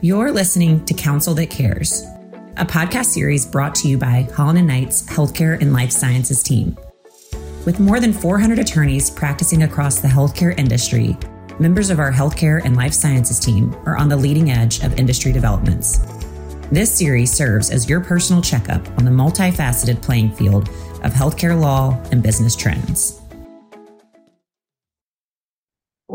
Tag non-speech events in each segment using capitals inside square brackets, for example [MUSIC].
You're listening to Counsel That Cares, a podcast series brought to you by Holland and Knight's Healthcare and Life Sciences team. With more than 400 attorneys practicing across the healthcare industry, members of our healthcare and life sciences team are on the leading edge of industry developments. This series serves as your personal checkup on the multifaceted playing field of healthcare law and business trends.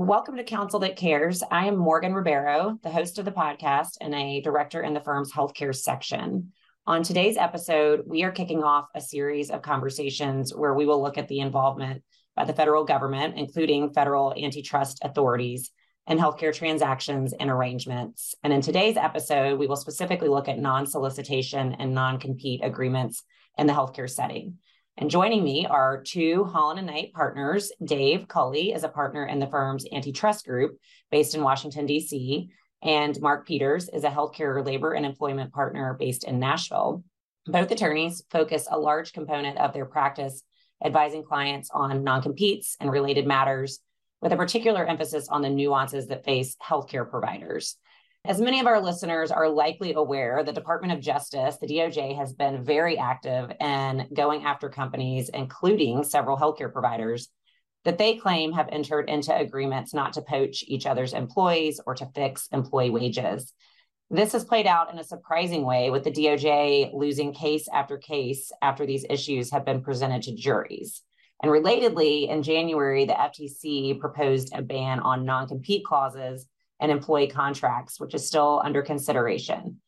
Welcome to Counsel That Cares. I am Morgan Ribeiro, the host of the podcast and a director in the firm's healthcare section. On today's episode, we are kicking off a series of conversations where we will look at the involvement by the federal government, including federal antitrust authorities, and healthcare transactions and arrangements. And in today's episode, we will specifically look at non solicitation and non compete agreements in the healthcare setting. And joining me are two Holland and Knight partners. Dave Kully is a partner in the firm's antitrust group based in Washington, D.C., and Mark Peters is a healthcare labor and employment partner based in Nashville. Both attorneys focus a large component of their practice advising clients on non competes and related matters, with a particular emphasis on the nuances that face healthcare providers. As many of our listeners are likely aware, the Department of Justice, the DOJ, has been very active in going after companies, including several healthcare providers, that they claim have entered into agreements not to poach each other's employees or to fix employee wages. This has played out in a surprising way, with the DOJ losing case after case after these issues have been presented to juries. And relatedly, in January, the FTC proposed a ban on non compete clauses and employee contracts, which is still under consideration.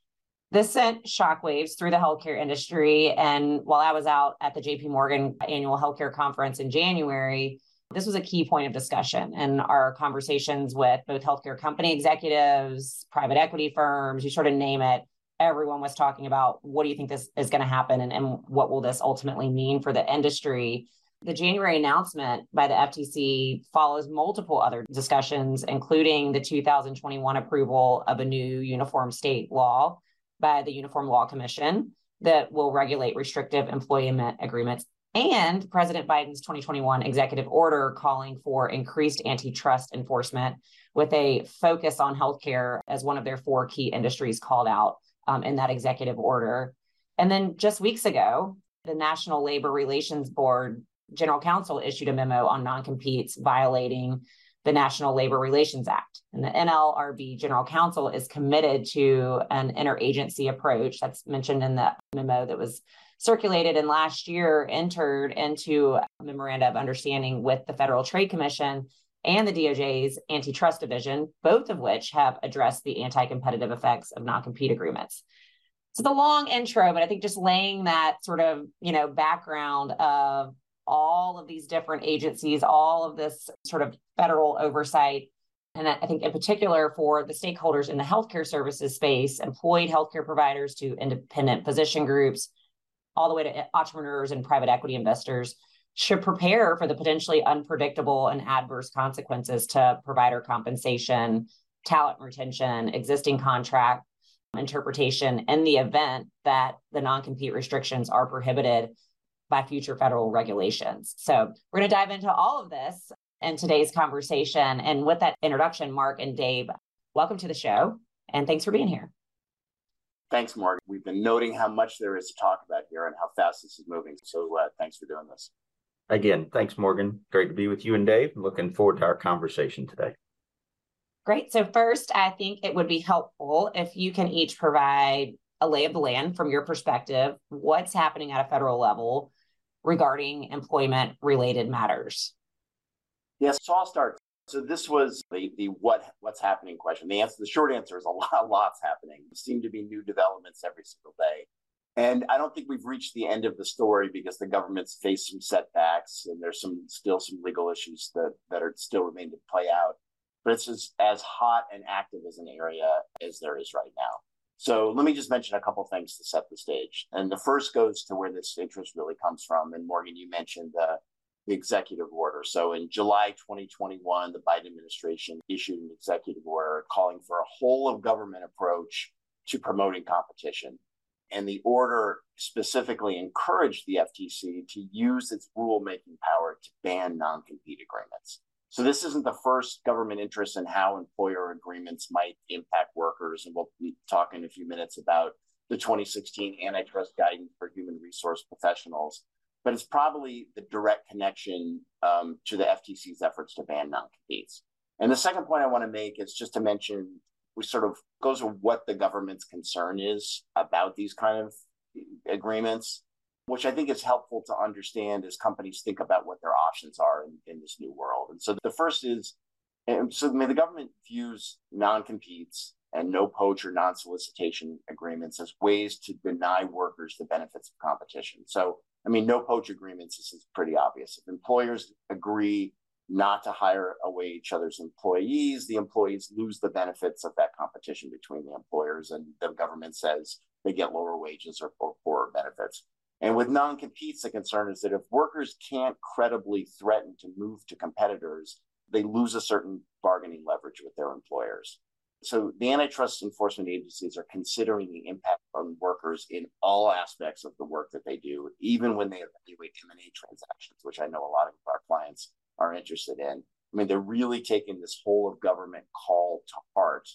This sent shockwaves through the healthcare industry. And while I was out at the JP Morgan annual healthcare conference in January, this was a key point of discussion in our conversations with both healthcare company executives, private equity firms, you sort of name it. Everyone was talking about what do you think this is going to happen and, and what will this ultimately mean for the industry? The January announcement by the FTC follows multiple other discussions, including the 2021 approval of a new uniform state law by the Uniform Law Commission that will regulate restrictive employment agreements and President Biden's 2021 executive order calling for increased antitrust enforcement with a focus on healthcare as one of their four key industries called out um, in that executive order. And then just weeks ago, the National Labor Relations Board general counsel issued a memo on non-competes violating the National Labor Relations Act. And the NLRB general counsel is committed to an interagency approach that's mentioned in the memo that was circulated and last year entered into a memoranda of understanding with the Federal Trade Commission and the DOJ's antitrust division, both of which have addressed the anti-competitive effects of non-compete agreements. So the long intro, but I think just laying that sort of, you know, background of all of these different agencies, all of this sort of federal oversight. And I think, in particular, for the stakeholders in the healthcare services space, employed healthcare providers to independent physician groups, all the way to entrepreneurs and private equity investors, should prepare for the potentially unpredictable and adverse consequences to provider compensation, talent retention, existing contract interpretation in the event that the non compete restrictions are prohibited by future federal regulations. So we're going to dive into all of this in today's conversation. And with that introduction, Mark and Dave, welcome to the show. And thanks for being here. Thanks, Morgan. We've been noting how much there is to talk about here and how fast this is moving. So uh, thanks for doing this. Again, thanks, Morgan. Great to be with you and Dave. Looking forward to our conversation today. Great. So, first, I think it would be helpful if you can each provide a lay of the land from your perspective, what's happening at a federal level regarding employment related matters? Yes, so I'll start. So this was the the what what's happening question. The answer, the short answer is a [LAUGHS] lot, lots happening. There seem to be new developments every single day. And I don't think we've reached the end of the story because the government's faced some setbacks and there's some still some legal issues that, that are still remain to play out. But it's as, as hot and active as an area as there is right now. So let me just mention a couple things to set the stage. And the first goes to where this interest really comes from. And Morgan, you mentioned the, the executive order. So in July 2021, the Biden administration issued an executive order calling for a whole of government approach to promoting competition. And the order specifically encouraged the FTC to use its rulemaking power to ban non compete agreements. So this isn't the first government interest in how employer agreements might impact workers. And we'll be talking in a few minutes about the 2016 antitrust guidance for human resource professionals. But it's probably the direct connection um, to the FTC's efforts to ban non-competes. And the second point I want to make is just to mention we sort of goes with what the government's concern is about these kind of agreements, which I think is helpful to understand as companies think about what their options are in, in this new world. And so the first is, and so I mean, the government views non-competes and no poach or non-solicitation agreements as ways to deny workers the benefits of competition. So, I mean, no poach agreements, this is pretty obvious. If employers agree not to hire away each other's employees, the employees lose the benefits of that competition between the employers, and the government says they get lower wages or, or poorer benefits. And with non competes, the concern is that if workers can't credibly threaten to move to competitors, they lose a certain bargaining leverage with their employers. So the antitrust enforcement agencies are considering the impact on workers in all aspects of the work that they do, even when they evaluate M&A transactions, which I know a lot of our clients are interested in. I mean, they're really taking this whole of government call to heart.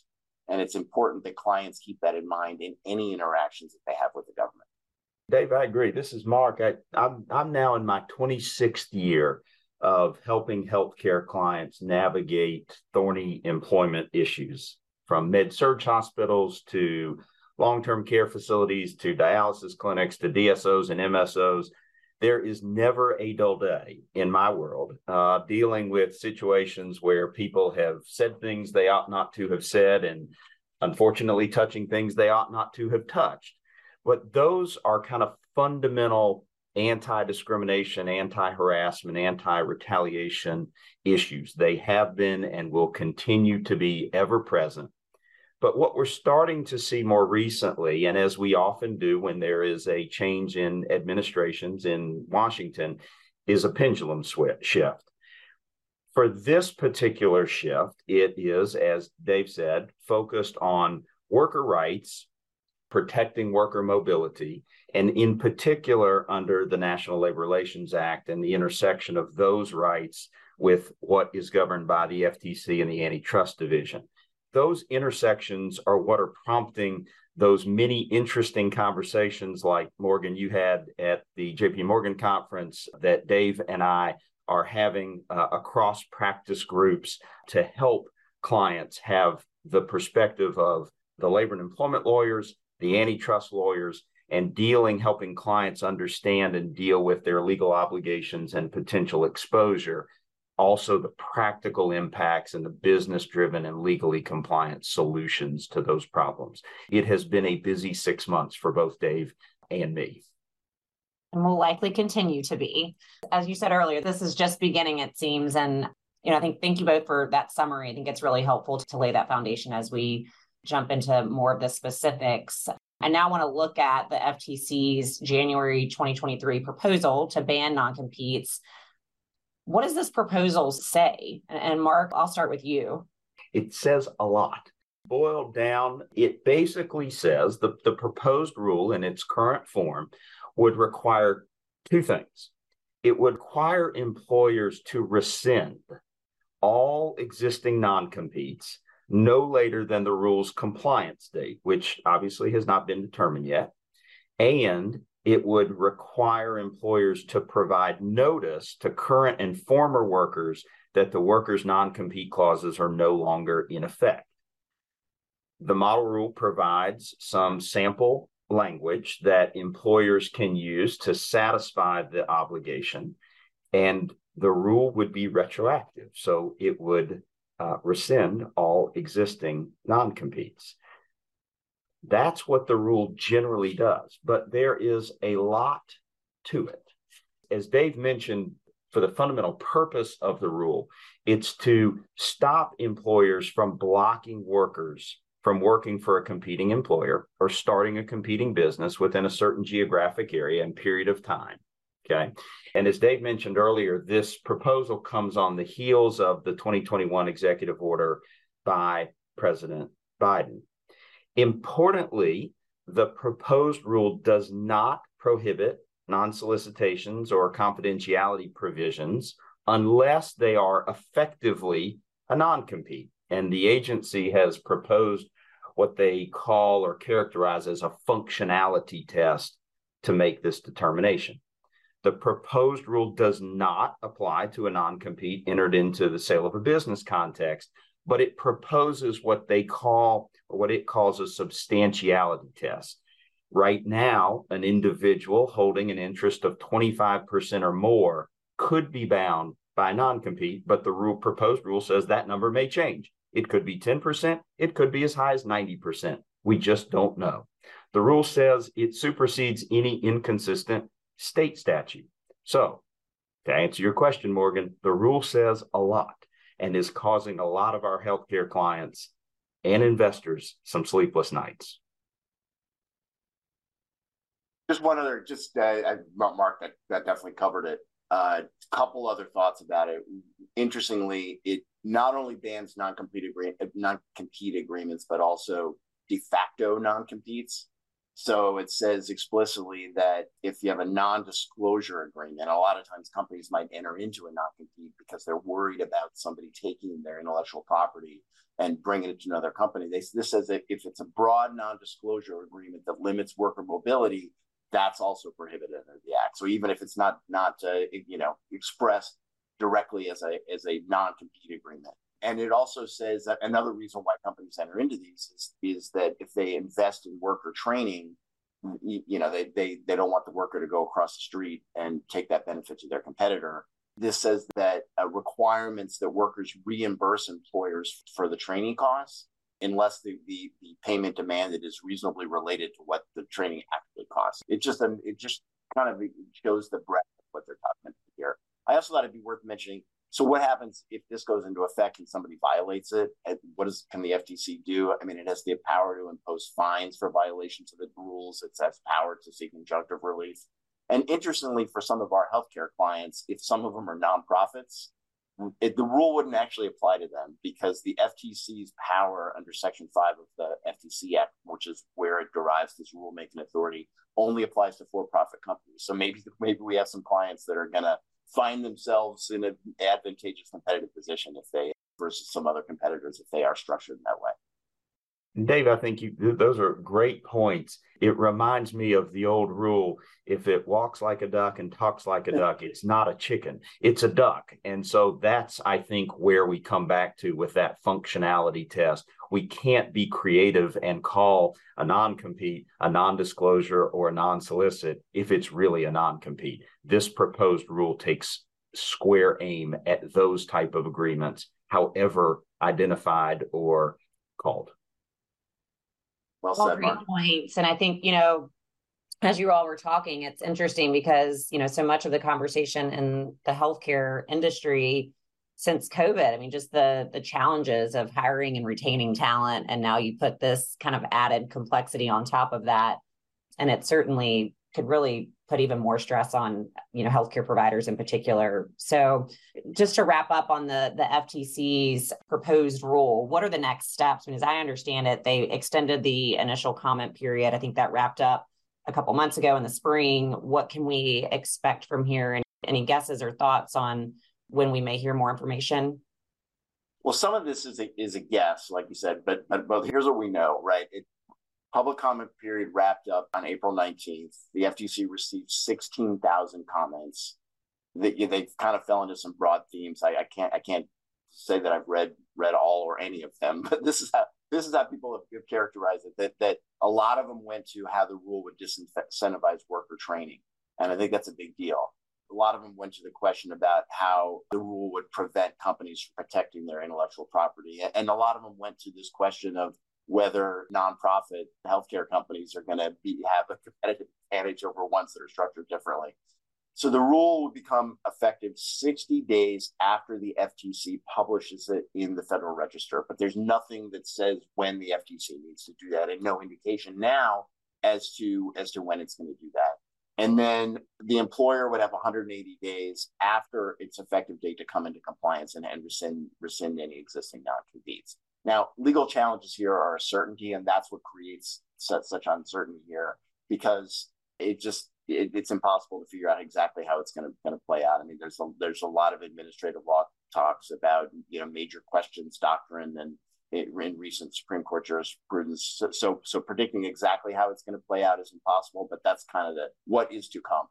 And it's important that clients keep that in mind in any interactions that they have with the government. Dave, I agree. This is Mark. I, I'm, I'm now in my 26th year of helping healthcare clients navigate thorny employment issues from med surg hospitals to long term care facilities to dialysis clinics to DSOs and MSOs there is never a dull day in my world uh, dealing with situations where people have said things they ought not to have said and unfortunately touching things they ought not to have touched. But those are kind of fundamental anti discrimination, anti harassment, anti retaliation issues. They have been and will continue to be ever present but what we're starting to see more recently, and as we often do when there is a change in administrations in Washington, is a pendulum shift. For this particular shift, it is, as Dave said, focused on worker rights, protecting worker mobility, and in particular under the National Labor Relations Act and the intersection of those rights with what is governed by the FTC and the Antitrust Division. Those intersections are what are prompting those many interesting conversations like Morgan you had at the JP Morgan conference that Dave and I are having uh, across practice groups to help clients have the perspective of the labor and employment lawyers, the antitrust lawyers, and dealing, helping clients understand and deal with their legal obligations and potential exposure also the practical impacts and the business driven and legally compliant solutions to those problems. It has been a busy six months for both Dave and me. And will likely continue to be. As you said earlier, this is just beginning, it seems. And, you know, I think thank you both for that summary. I think it's really helpful to lay that foundation as we jump into more of the specifics. I now want to look at the FTC's January 2023 proposal to ban non competes what does this proposal say? And Mark, I'll start with you. It says a lot. Boiled down, it basically says the, the proposed rule in its current form would require two things. It would require employers to rescind all existing non competes no later than the rule's compliance date, which obviously has not been determined yet. And it would require employers to provide notice to current and former workers that the workers' non compete clauses are no longer in effect. The model rule provides some sample language that employers can use to satisfy the obligation, and the rule would be retroactive. So it would uh, rescind all existing non competes. That's what the rule generally does, but there is a lot to it. As Dave mentioned, for the fundamental purpose of the rule, it's to stop employers from blocking workers from working for a competing employer or starting a competing business within a certain geographic area and period of time. Okay. And as Dave mentioned earlier, this proposal comes on the heels of the 2021 executive order by President Biden. Importantly, the proposed rule does not prohibit non solicitations or confidentiality provisions unless they are effectively a non compete. And the agency has proposed what they call or characterize as a functionality test to make this determination. The proposed rule does not apply to a non compete entered into the sale of a business context, but it proposes what they call or what it calls a substantiality test. Right now, an individual holding an interest of 25% or more could be bound by non compete, but the rule proposed rule says that number may change. It could be 10%, it could be as high as 90%. We just don't know. The rule says it supersedes any inconsistent state statute. So, to answer your question, Morgan, the rule says a lot and is causing a lot of our healthcare clients and investors some sleepless nights. Just one other, just uh, Mark, that, that definitely covered it. A uh, couple other thoughts about it. Interestingly, it not only bans non-compete, agree- non-compete agreements, but also de facto non-competes. So it says explicitly that if you have a non-disclosure agreement, a lot of times companies might enter into a non-compete because they're worried about somebody taking their intellectual property and bringing it to another company. They, this says that if it's a broad non-disclosure agreement that limits worker mobility, that's also prohibited under the act. So even if it's not not uh, you know expressed directly as a as a non-compete agreement, and it also says that another reason why companies enter into these is, is that if they invest in worker training, you, you know, they, they, they don't want the worker to go across the street and take that benefit to their competitor. This says that uh, requirements that workers reimburse employers for the training costs unless the, the, the payment demanded is reasonably related to what the training actually costs. It just um, it just kind of shows the breadth of what they're talking about here. I also thought it'd be worth mentioning so what happens if this goes into effect and somebody violates it? What does can the FTC do? I mean, it has the power to impose fines for violations of the rules. It has power to seek injunctive relief. And interestingly, for some of our healthcare clients, if some of them are nonprofits, it, the rule wouldn't actually apply to them because the FTC's power under Section 5 of the FTC Act, which is where it derives this rulemaking authority, only applies to for profit companies. So maybe, maybe we have some clients that are going to find themselves in an advantageous competitive position if they versus some other competitors if they are structured in that way. Dave, I think you those are great points. It reminds me of the old rule if it walks like a duck and talks like a duck, it's not a chicken, it's a duck. And so that's, I think, where we come back to with that functionality test. We can't be creative and call a non compete a non disclosure or a non solicit if it's really a non compete. This proposed rule takes square aim at those type of agreements, however identified or called. Well said, great Mark. points. And I think, you know, as you all were talking, it's interesting because, you know, so much of the conversation in the healthcare industry since COVID, I mean, just the the challenges of hiring and retaining talent. And now you put this kind of added complexity on top of that. And it certainly could really put even more stress on you know healthcare providers in particular. So just to wrap up on the the FTC's proposed rule, what are the next steps? I mean, as I understand it, they extended the initial comment period. I think that wrapped up a couple months ago in the spring. What can we expect from here? And any guesses or thoughts on when we may hear more information? Well, some of this is a, is a guess, like you said, but but but here's what we know, right? It, Public comment period wrapped up on April 19th. The FTC received 16,000 comments. They, they kind of fell into some broad themes. I, I can't I can't say that I've read read all or any of them, [LAUGHS] but this is how this is how people have, have characterized it. That that a lot of them went to how the rule would disincentivize worker training, and I think that's a big deal. A lot of them went to the question about how the rule would prevent companies from protecting their intellectual property, and a lot of them went to this question of whether nonprofit healthcare companies are going to be have a competitive advantage over ones that are structured differently. So the rule would become effective 60 days after the FTC publishes it in the Federal Register. But there's nothing that says when the FTC needs to do that, and no indication now as to as to when it's going to do that. And then the employer would have 180 days after its effective date to come into compliance and, and rescind rescind any existing non-competes. Now, legal challenges here are a certainty, and that's what creates such, such uncertainty here because it just it, it's impossible to figure out exactly how it's going to going to play out. I mean, there's a there's a lot of administrative law talks about you know major questions doctrine and in recent Supreme Court jurisprudence. So, so, so predicting exactly how it's going to play out is impossible, but that's kind of the what is to come.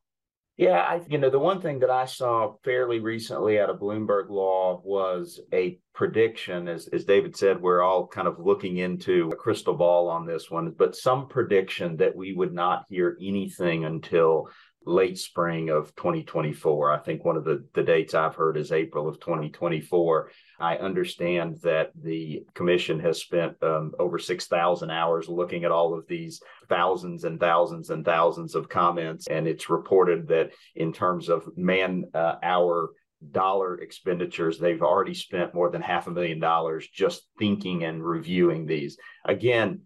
Yeah, I you know the one thing that I saw fairly recently out of Bloomberg Law was a prediction, as as David said, we're all kind of looking into a crystal ball on this one, but some prediction that we would not hear anything until late spring of 2024. I think one of the, the dates I've heard is April of 2024. I understand that the commission has spent um, over 6,000 hours looking at all of these thousands and thousands and thousands of comments. And it's reported that in terms of man uh, hour dollar expenditures, they've already spent more than half a million dollars just thinking and reviewing these. Again,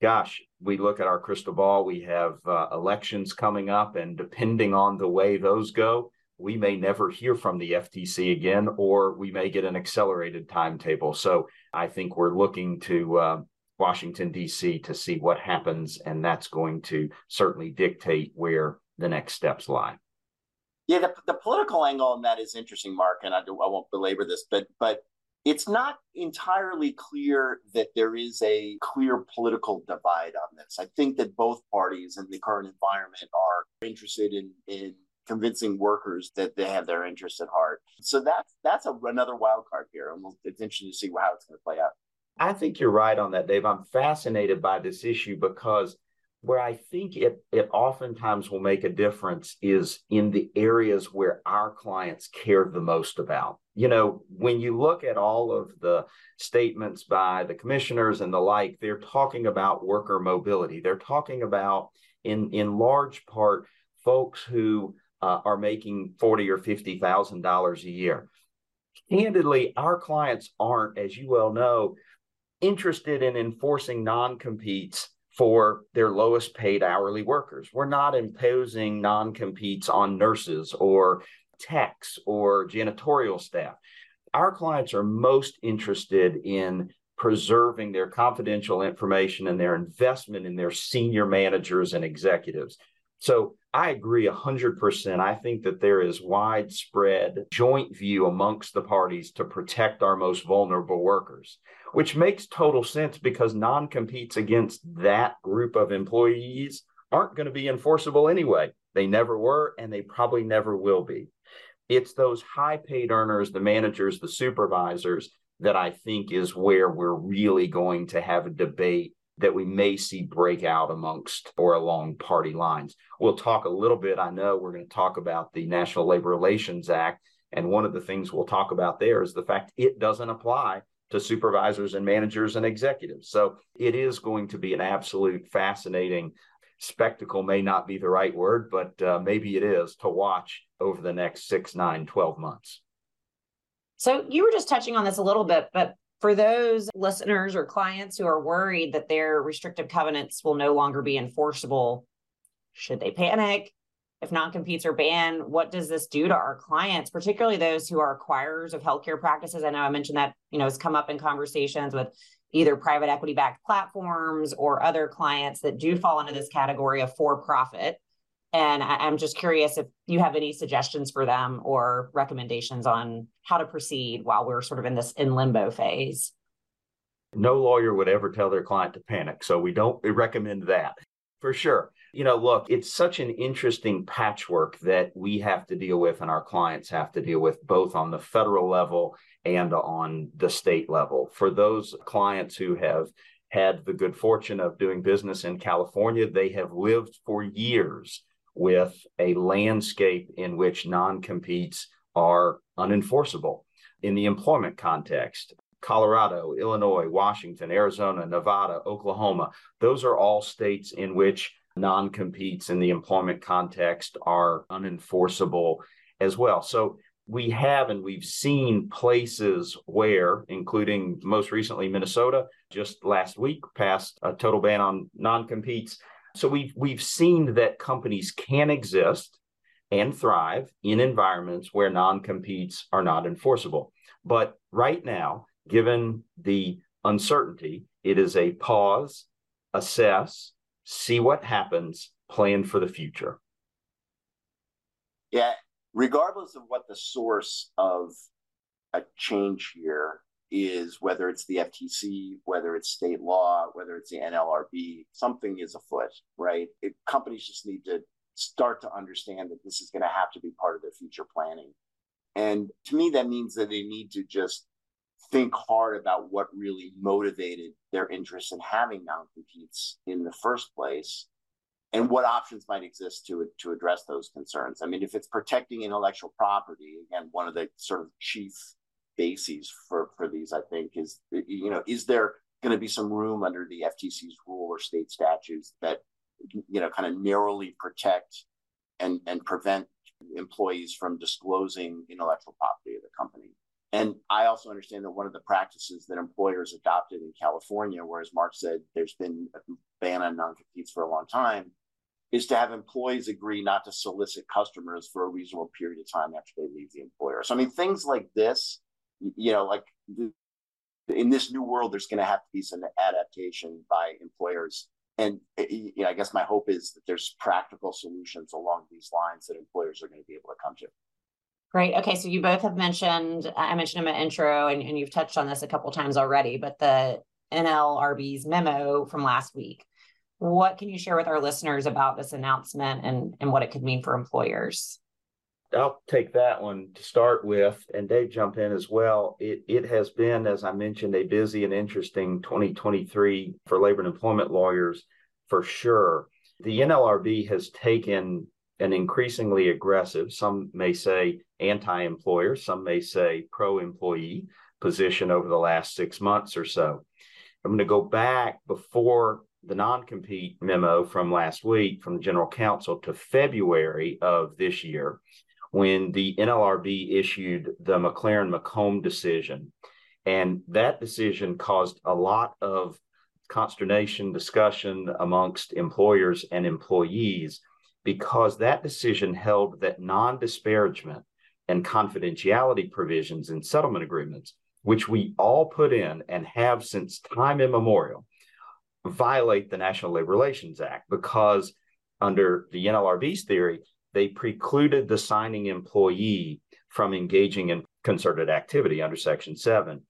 gosh, we look at our crystal ball, we have uh, elections coming up, and depending on the way those go, we may never hear from the FTC again, or we may get an accelerated timetable. So I think we're looking to uh, Washington, D.C. to see what happens, and that's going to certainly dictate where the next steps lie. Yeah, the, the political angle on that is interesting, Mark, and I, do, I won't belabor this, but but it's not entirely clear that there is a clear political divide on this. I think that both parties in the current environment are interested in, in convincing workers that they have their interests at heart. So that's that's a, another wild card here, and we'll, it's interesting to see how it's going to play out. I think you're right on that, Dave. I'm fascinated by this issue because where I think it it oftentimes will make a difference is in the areas where our clients care the most about. You know, when you look at all of the statements by the commissioners and the like, they're talking about worker mobility. They're talking about in in large part folks who uh, are making forty or fifty thousand dollars a year. Candidly, our clients aren't, as you well know, interested in enforcing non competes for their lowest paid hourly workers. We're not imposing non competes on nurses or techs or janitorial staff. Our clients are most interested in preserving their confidential information and their investment in their senior managers and executives. So I agree 100%. I think that there is widespread joint view amongst the parties to protect our most vulnerable workers, which makes total sense because non competes against that group of employees aren't going to be enforceable anyway. They never were, and they probably never will be. It's those high paid earners, the managers, the supervisors, that I think is where we're really going to have a debate that we may see break out amongst or along party lines. We'll talk a little bit. I know we're going to talk about the National Labor Relations Act. And one of the things we'll talk about there is the fact it doesn't apply to supervisors and managers and executives. So it is going to be an absolute fascinating spectacle, may not be the right word, but uh, maybe it is to watch over the next six, nine, 12 months. So you were just touching on this a little bit, but for those listeners or clients who are worried that their restrictive covenants will no longer be enforceable, should they panic? If non competes are banned, what does this do to our clients, particularly those who are acquirers of healthcare practices? I know I mentioned that, you know, has come up in conversations with either private equity backed platforms or other clients that do fall into this category of for profit. And I, am just curious if you have any suggestions for them or recommendations on how to proceed while we're sort of in this in limbo phase. No lawyer would ever tell their client to panic. So we don't recommend that for sure. You know, look, it's such an interesting patchwork that we have to deal with and our clients have to deal with both on the federal level and on the state level. For those clients who have had the good fortune of doing business in California, they have lived for years with a landscape in which non competes are unenforceable. In the employment context, Colorado, Illinois, Washington, Arizona, Nevada, Oklahoma, those are all states in which non competes in the employment context are unenforceable as well. So we have and we've seen places where, including most recently Minnesota, just last week passed a total ban on non competes so we've we've seen that companies can exist and thrive in environments where non-competes are not enforceable. But right now, given the uncertainty, it is a pause, assess, see what happens, plan for the future. Yeah, regardless of what the source of a change here is, whether it's the FTC, whether it's state law, whether it's the NLRB, something is afoot, right? It, companies just need to start to understand that this is going to have to be part of their future planning. And to me, that means that they need to just think hard about what really motivated their interest in having non-competes in the first place and what options might exist to to address those concerns. I mean, if it's protecting intellectual property, again, one of the sort of chief bases for for these, I think, is you know, is there going to be some room under the FTC's rule or state statutes that you know kind of narrowly protect and and prevent employees from disclosing intellectual property of the company? And I also understand that one of the practices that employers adopted in California, whereas Mark said there's been a ban on non-competes for a long time, is to have employees agree not to solicit customers for a reasonable period of time after they leave the employer. So I mean, things like this, you know, like in this new world, there's going to have to be some adaptation by employers. And eh, you know, I guess my hope is that there's practical solutions along these lines that employers are going to be able to come to. Great. Okay. So you both have mentioned, I mentioned in my intro, and, and you've touched on this a couple times already, but the NLRB's memo from last week. What can you share with our listeners about this announcement and, and what it could mean for employers? I'll take that one to start with, and Dave jump in as well. It it has been, as I mentioned, a busy and interesting 2023 for labor and employment lawyers, for sure. The NLRB has taken an increasingly aggressive, some may say anti-employer, some may say pro-employee position over the last six months or so. I'm going to go back before the non-compete memo from last week from the general counsel to February of this year when the NLRB issued the McLaren Macomb decision. And that decision caused a lot of consternation, discussion amongst employers and employees because that decision held that non disparagement and confidentiality provisions in settlement agreements, which we all put in and have since time immemorial, violate the National Labor Relations Act because, under the NLRB's theory, they precluded the signing employee from engaging in concerted activity under Section 7.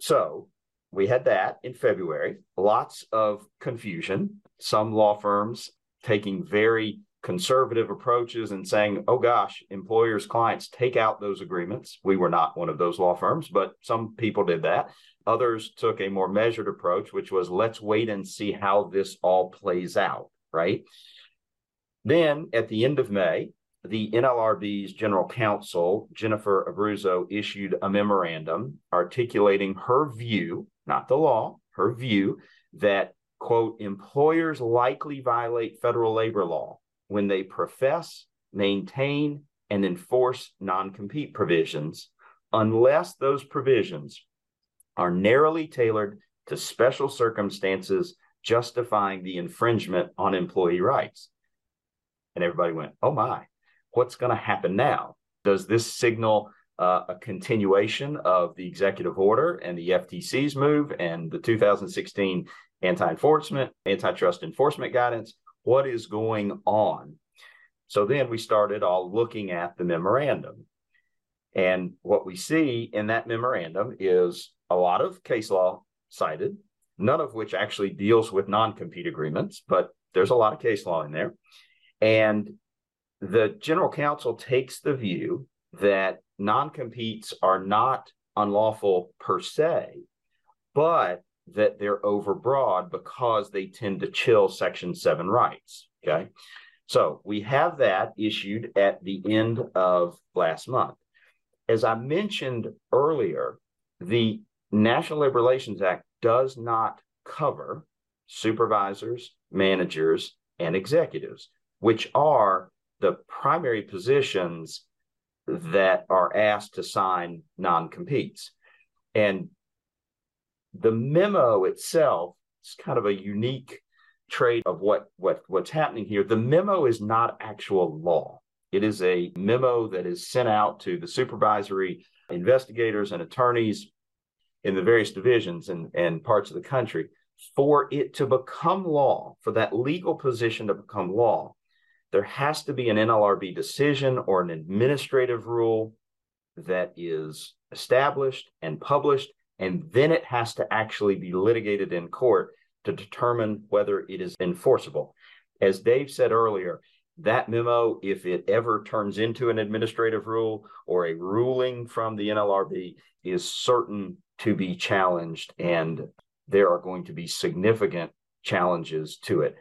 So we had that in February, lots of confusion. Some law firms taking very conservative approaches and saying, oh gosh, employers' clients take out those agreements. We were not one of those law firms, but some people did that. Others took a more measured approach, which was let's wait and see how this all plays out, right? Then at the end of May, the NLRB's general counsel, Jennifer Abruzzo, issued a memorandum articulating her view, not the law, her view that, quote, employers likely violate federal labor law when they profess, maintain, and enforce non compete provisions unless those provisions are narrowly tailored to special circumstances justifying the infringement on employee rights. And everybody went, oh my, what's going to happen now? Does this signal uh, a continuation of the executive order and the FTC's move and the 2016 anti enforcement, antitrust enforcement guidance? What is going on? So then we started all looking at the memorandum. And what we see in that memorandum is a lot of case law cited, none of which actually deals with non compete agreements, but there's a lot of case law in there. And the general counsel takes the view that non competes are not unlawful per se, but that they're overbroad because they tend to chill Section 7 rights. Okay. So we have that issued at the end of last month. As I mentioned earlier, the National Labor Relations Act does not cover supervisors, managers, and executives, which are the primary positions that are asked to sign non competes. And the memo itself is kind of a unique trait of what, what what's happening here. The memo is not actual law. It is a memo that is sent out to the supervisory investigators and attorneys in the various divisions and, and parts of the country for it to become law, for that legal position to become law, there has to be an NLRB decision or an administrative rule that is established and published, and then it has to actually be litigated in court to determine whether it is enforceable. As Dave said earlier, that memo, if it ever turns into an administrative rule or a ruling from the NLRB, is certain to be challenged, and there are going to be significant challenges to it.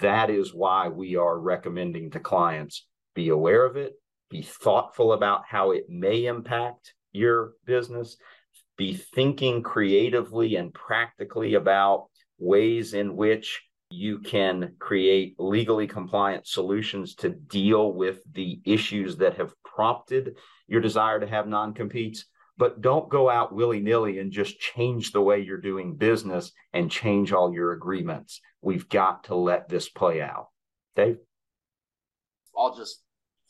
That is why we are recommending to clients be aware of it, be thoughtful about how it may impact your business, be thinking creatively and practically about ways in which you can create legally compliant solutions to deal with the issues that have prompted your desire to have non competes. But don't go out willy nilly and just change the way you're doing business and change all your agreements. We've got to let this play out. Dave? I'll just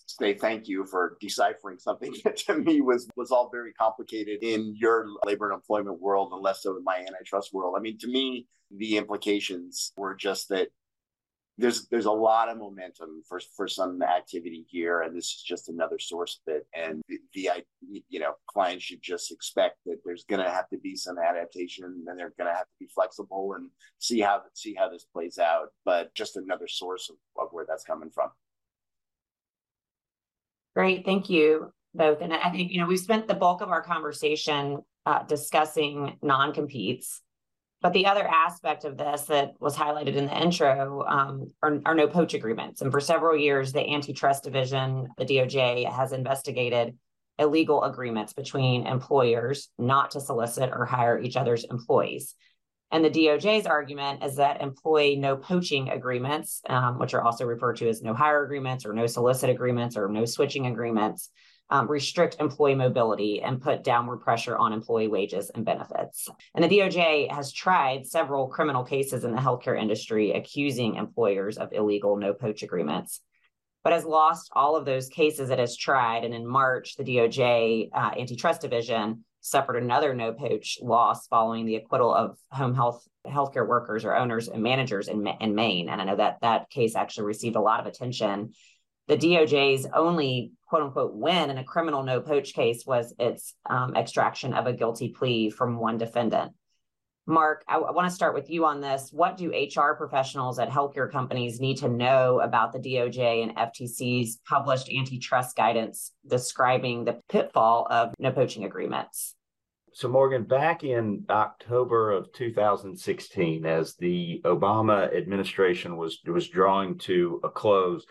say thank you for deciphering something [LAUGHS] that to me was was all very complicated in your labor and employment world and less so in my antitrust world. I mean, to me, the implications were just that there's there's a lot of momentum for for some activity here, and this is just another source of it. And the, the you know clients should just expect that there's going to have to be some adaptation, and they're going to have to be flexible and see how see how this plays out. But just another source of, of where that's coming from. Great, thank you both. And I think you know we've spent the bulk of our conversation uh, discussing non-competes but the other aspect of this that was highlighted in the intro um, are, are, no poach agreements. And for several years, the antitrust division, the DOJ, has investigated illegal agreements between employers not to solicit or hire each other's employees. And the DOJ's argument is that employee no poaching agreements, um, which are also referred to as no hire agreements or no solicit agreements or no switching agreements, um, restrict employee mobility and put downward pressure on employee wages and benefits. And the DOJ has tried several criminal cases in the healthcare industry accusing employers of illegal no poach agreements, but has lost all of those cases it has tried. And in March, the DOJ uh, antitrust division suffered another no poach loss following the acquittal of home health healthcare workers or owners and managers in, in Maine. And I know that that case actually received a lot of attention the DOJ's only quote unquote win in a criminal no poach case was its um, extraction of a guilty plea from one defendant. Mark, I, I want to start with you on this. What do HR professionals at healthcare companies need to know about the DOJ and FTC's published antitrust guidance describing the pitfall of no poaching agreements? So, Morgan, back in October of 2016, as the Obama administration was was drawing to a close,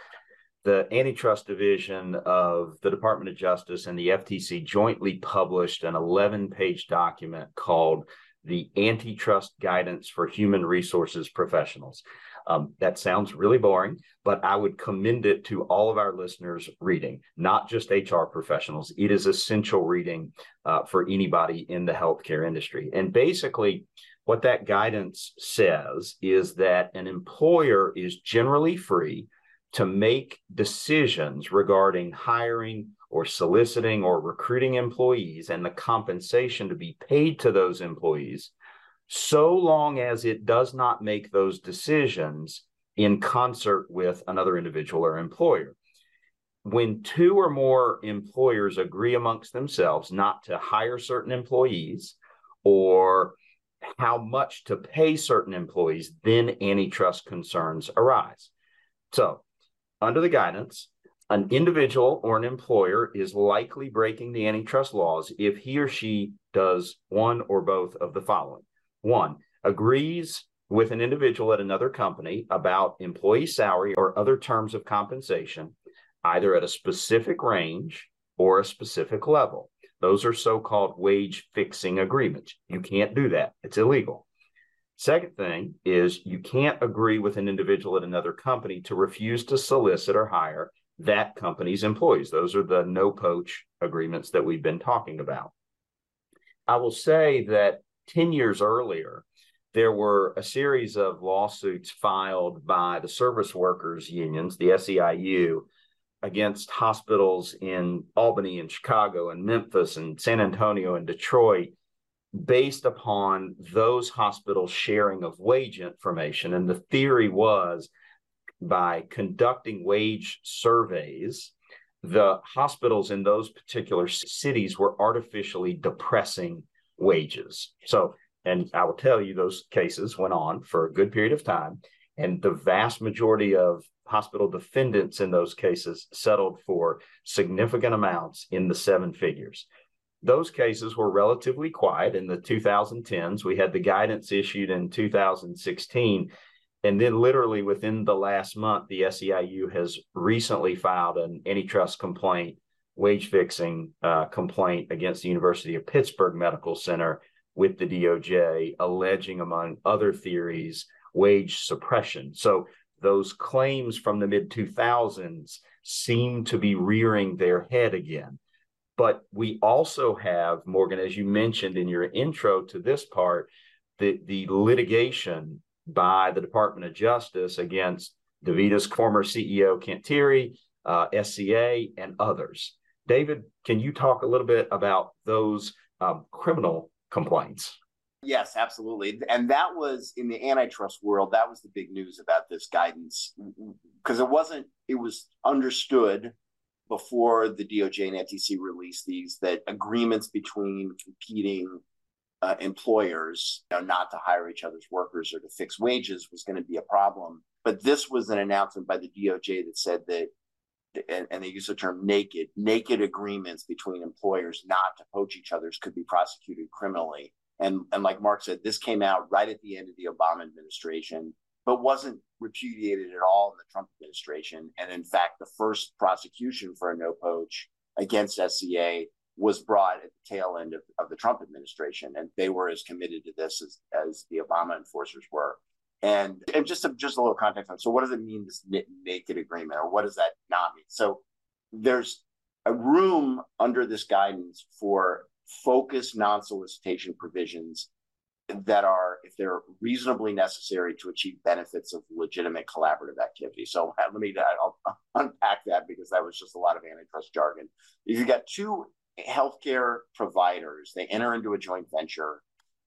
the antitrust division of the Department of Justice and the FTC jointly published an 11 page document called the Antitrust Guidance for Human Resources Professionals. Um, that sounds really boring, but I would commend it to all of our listeners reading, not just HR professionals. It is essential reading uh, for anybody in the healthcare industry. And basically, what that guidance says is that an employer is generally free to make decisions regarding hiring or soliciting or recruiting employees and the compensation to be paid to those employees, so long as it does not make those decisions in concert with another individual or employer. When two or more employers agree amongst themselves not to hire certain employees or how much to pay certain employees, then antitrust concerns arise. So, under the guidance, an individual or an employer is likely breaking the antitrust laws if he or she does one or both of the following. One, agrees with an individual at another company about employee salary or other terms of compensation, either at a specific range or a specific level. Those are so called wage fixing agreements. You can't do that, it's illegal. Second thing is you can't agree with an individual at another company to refuse to solicit or hire that company's employees. Those are the no poach agreements that we've been talking about. I will say that 10 years earlier, there were a series of lawsuits filed by the service workers unions, the SEIU, against hospitals in Albany and Chicago and Memphis and San Antonio and Detroit based upon those hospitals sharing of wage information. And the theory was by conducting wage surveys, the hospitals in those particular cities were artificially depressing wages. So, and I will tell you, those cases went on for a good period of time. And the vast majority of hospital defendants in those cases settled for significant amounts in the seven figures. Those cases were relatively quiet in the 2010s. We had the guidance issued in 2016. And then, literally within the last month, the SEIU has recently filed an antitrust complaint, wage fixing uh, complaint against the University of Pittsburgh Medical Center with the DOJ, alleging, among other theories, wage suppression. So those claims from the mid 2000s seem to be rearing their head again. But we also have, Morgan, as you mentioned in your intro to this part, the, the litigation by the Department of Justice against DaVita's former CEO, Kent Thiry, uh, SCA, and others. David, can you talk a little bit about those um, criminal complaints? Yes, absolutely. And that was in the antitrust world, that was the big news about this guidance because it wasn't, it was understood before the DOJ and FTC released these that agreements between competing uh, employers you know, not to hire each other's workers or to fix wages was going to be a problem. But this was an announcement by the DOJ that said that, and, and they use the term naked, naked agreements between employers not to poach each other's could be prosecuted criminally. And, and like Mark said, this came out right at the end of the Obama administration, but wasn't repudiated at all in the Trump administration. And in fact, the first prosecution for a no poach against SCA was brought at the tail end of, of the Trump administration. And they were as committed to this as, as the Obama enforcers were. And, and just, a, just a little context on so what does it mean, this naked agreement, or what does that not mean? So there's a room under this guidance for focused non-solicitation provisions that are, if they're reasonably necessary to achieve benefits of legitimate collaborative activity. So [LAUGHS] let me I'll unpack that because that was just a lot of antitrust jargon. If you've got two healthcare providers, they enter into a joint venture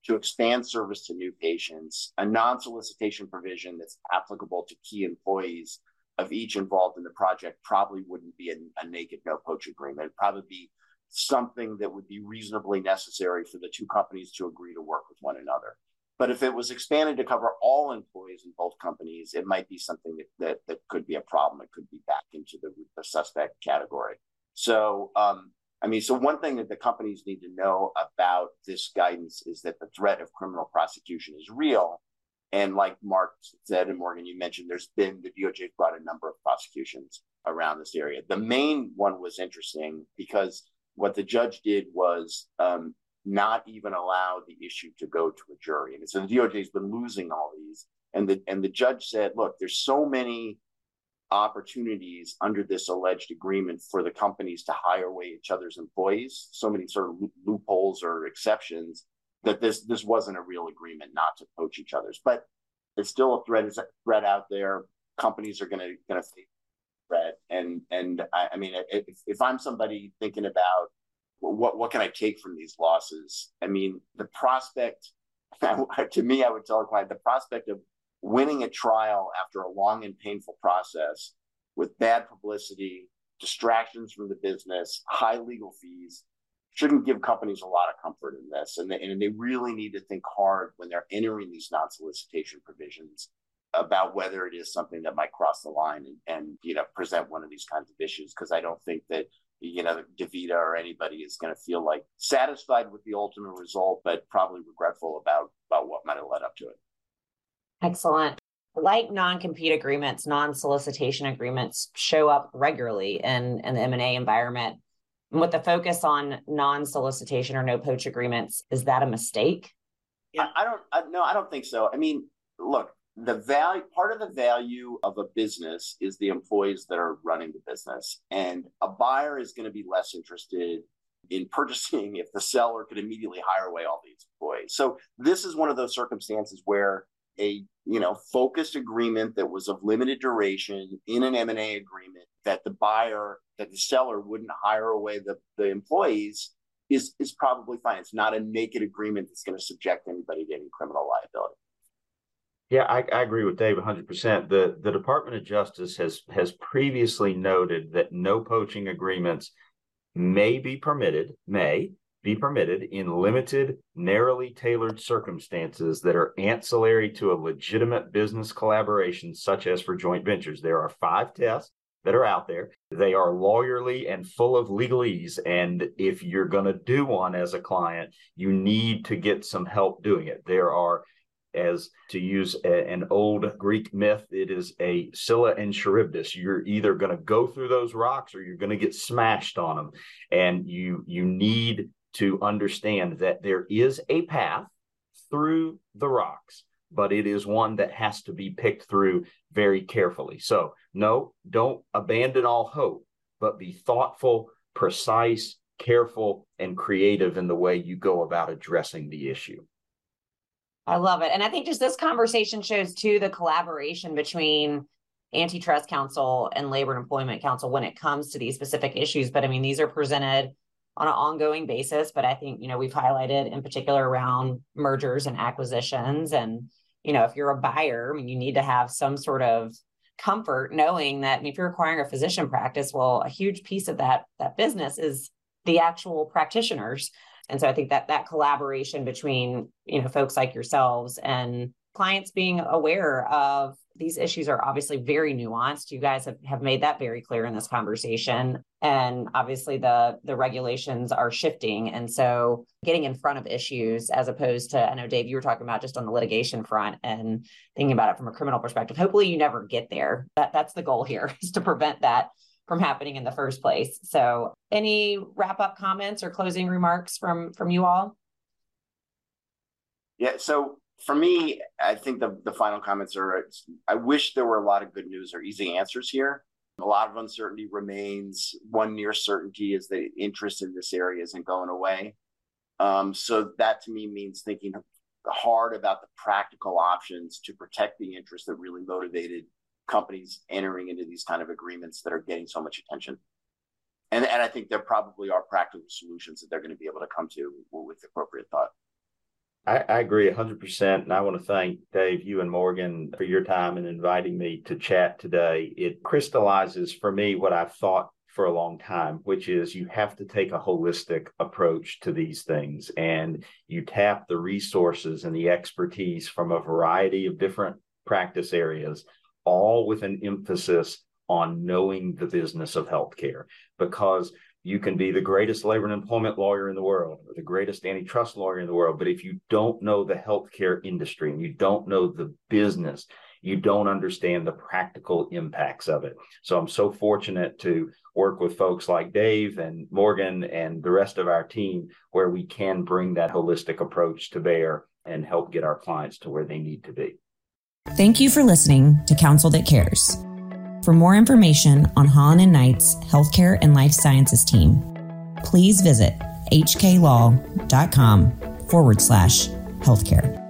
to expand service to new patients, a non-solicitation provision that's applicable to key employees of each involved in the project probably wouldn't be a, a naked no poach agreement. It'd probably be something that would be reasonably necessary for the two companies to agree to work with one another. But if it was expanded to cover all employees in both companies, it might be something that, that, that could be a problem. It could be back into the, the suspect category. So, um, I mean, so one thing that the companies need to know about this guidance is that the threat of criminal prosecution is real. And like Mark said, and Morgan, you mentioned, there's been the DOJ brought a number of prosecutions around this area. The main one was interesting because what the judge did was um, not even allow the issue to go to a jury. And so the DOJ has been losing all these. And the and the judge said, look, there's so many opportunities under this alleged agreement for the companies to hire away each other's employees, so many sort of loopholes or exceptions that this this wasn't a real agreement not to poach each other's. But it's still a threat is a threat out there. Companies are going to going to face and and I, I mean, if, if I'm somebody thinking about what what can I take from these losses, I mean, the prospect [LAUGHS] to me, I would tell a client the prospect of winning a trial after a long and painful process with bad publicity, distractions from the business, high legal fees shouldn't give companies a lot of comfort in this. And they, and they really need to think hard when they're entering these non solicitation provisions about whether it is something that might cross the line and, and you know present one of these kinds of issues because I don't think that you know DaVita or anybody is going to feel like satisfied with the ultimate result, but probably regretful about about what might have led up to it. Excellent. Like non-compete agreements, non-solicitation agreements show up regularly in, in the M&A environment. And with the focus on non-solicitation or no poach agreements, is that a mistake? Yeah, I don't. I, no, I don't think so. I mean, look, the value part of the value of a business is the employees that are running the business and a buyer is going to be less interested in purchasing if the seller could immediately hire away all these employees so this is one of those circumstances where a you know focused agreement that was of limited duration in an m&a agreement that the buyer that the seller wouldn't hire away the, the employees is is probably fine. It's not a naked agreement that's going to subject anybody to any criminal liability. Yeah, I, I agree with Dave 100%. The the Department of Justice has has previously noted that no poaching agreements may be permitted, may be permitted in limited, narrowly tailored circumstances that are ancillary to a legitimate business collaboration, such as for joint ventures. There are five tests that are out there. They are lawyerly and full of legalese. And if you're going to do one as a client, you need to get some help doing it. There are as to use a, an old Greek myth, it is a Scylla and Charybdis. You're either going to go through those rocks or you're going to get smashed on them. And you you need to understand that there is a path through the rocks, but it is one that has to be picked through very carefully. So, no, don't abandon all hope, but be thoughtful, precise, careful, and creative in the way you go about addressing the issue. I love it. And I think just this conversation shows too the collaboration between antitrust counsel and labor and employment counsel when it comes to these specific issues. But I mean, these are presented on an ongoing basis. But I think, you know, we've highlighted in particular around mergers and acquisitions. And, you know, if you're a buyer, I mean, you need to have some sort of comfort knowing that I mean, if you're acquiring a physician practice, well, a huge piece of that that business is the actual practitioners and so I think that that collaboration between, you know, folks like yourselves and clients being aware of these issues are obviously very nuanced. You guys have, have made that very clear in this conversation. And obviously the the regulations are shifting. And so getting in front of issues as opposed to, I know Dave, you were talking about just on the litigation front and thinking about it from a criminal perspective. Hopefully you never get there. That that's the goal here [LAUGHS] is to prevent that from happening in the first place. So, any wrap up comments or closing remarks from from you all? Yeah. So for me, I think the the final comments are: I wish there were a lot of good news or easy answers here. A lot of uncertainty remains. One near certainty is that interest in this area isn't going away. Um, so that to me means thinking hard about the practical options to protect the interest that really motivated companies entering into these kind of agreements that are getting so much attention. And, and I think there probably are practical solutions that they're going to be able to come to with appropriate thought. I, I, agree 100%. And I want to thank Dave, you and Morgan for your time and inviting me to chat today. It crystallizes for me what I've thought for a long time, which is you have to take a holistic approach to these things and you tap the resources and the expertise from a variety of different practice areas all with an emphasis on knowing the business of healthcare because you can be the greatest labor and employment lawyer in the world or the greatest antitrust lawyer in the world. But if you don't know the healthcare industry and you don't know the business, you don't understand the practical impacts of it. So I'm so fortunate to work with folks like Dave and Morgan and the rest of our team where we can bring that holistic approach to bear and help get our clients to where they need to be. Thank you for listening to Counsel That Cares. For more information on Holland and Knight's Healthcare and Life Sciences team, please visit hklaw.com forward slash healthcare.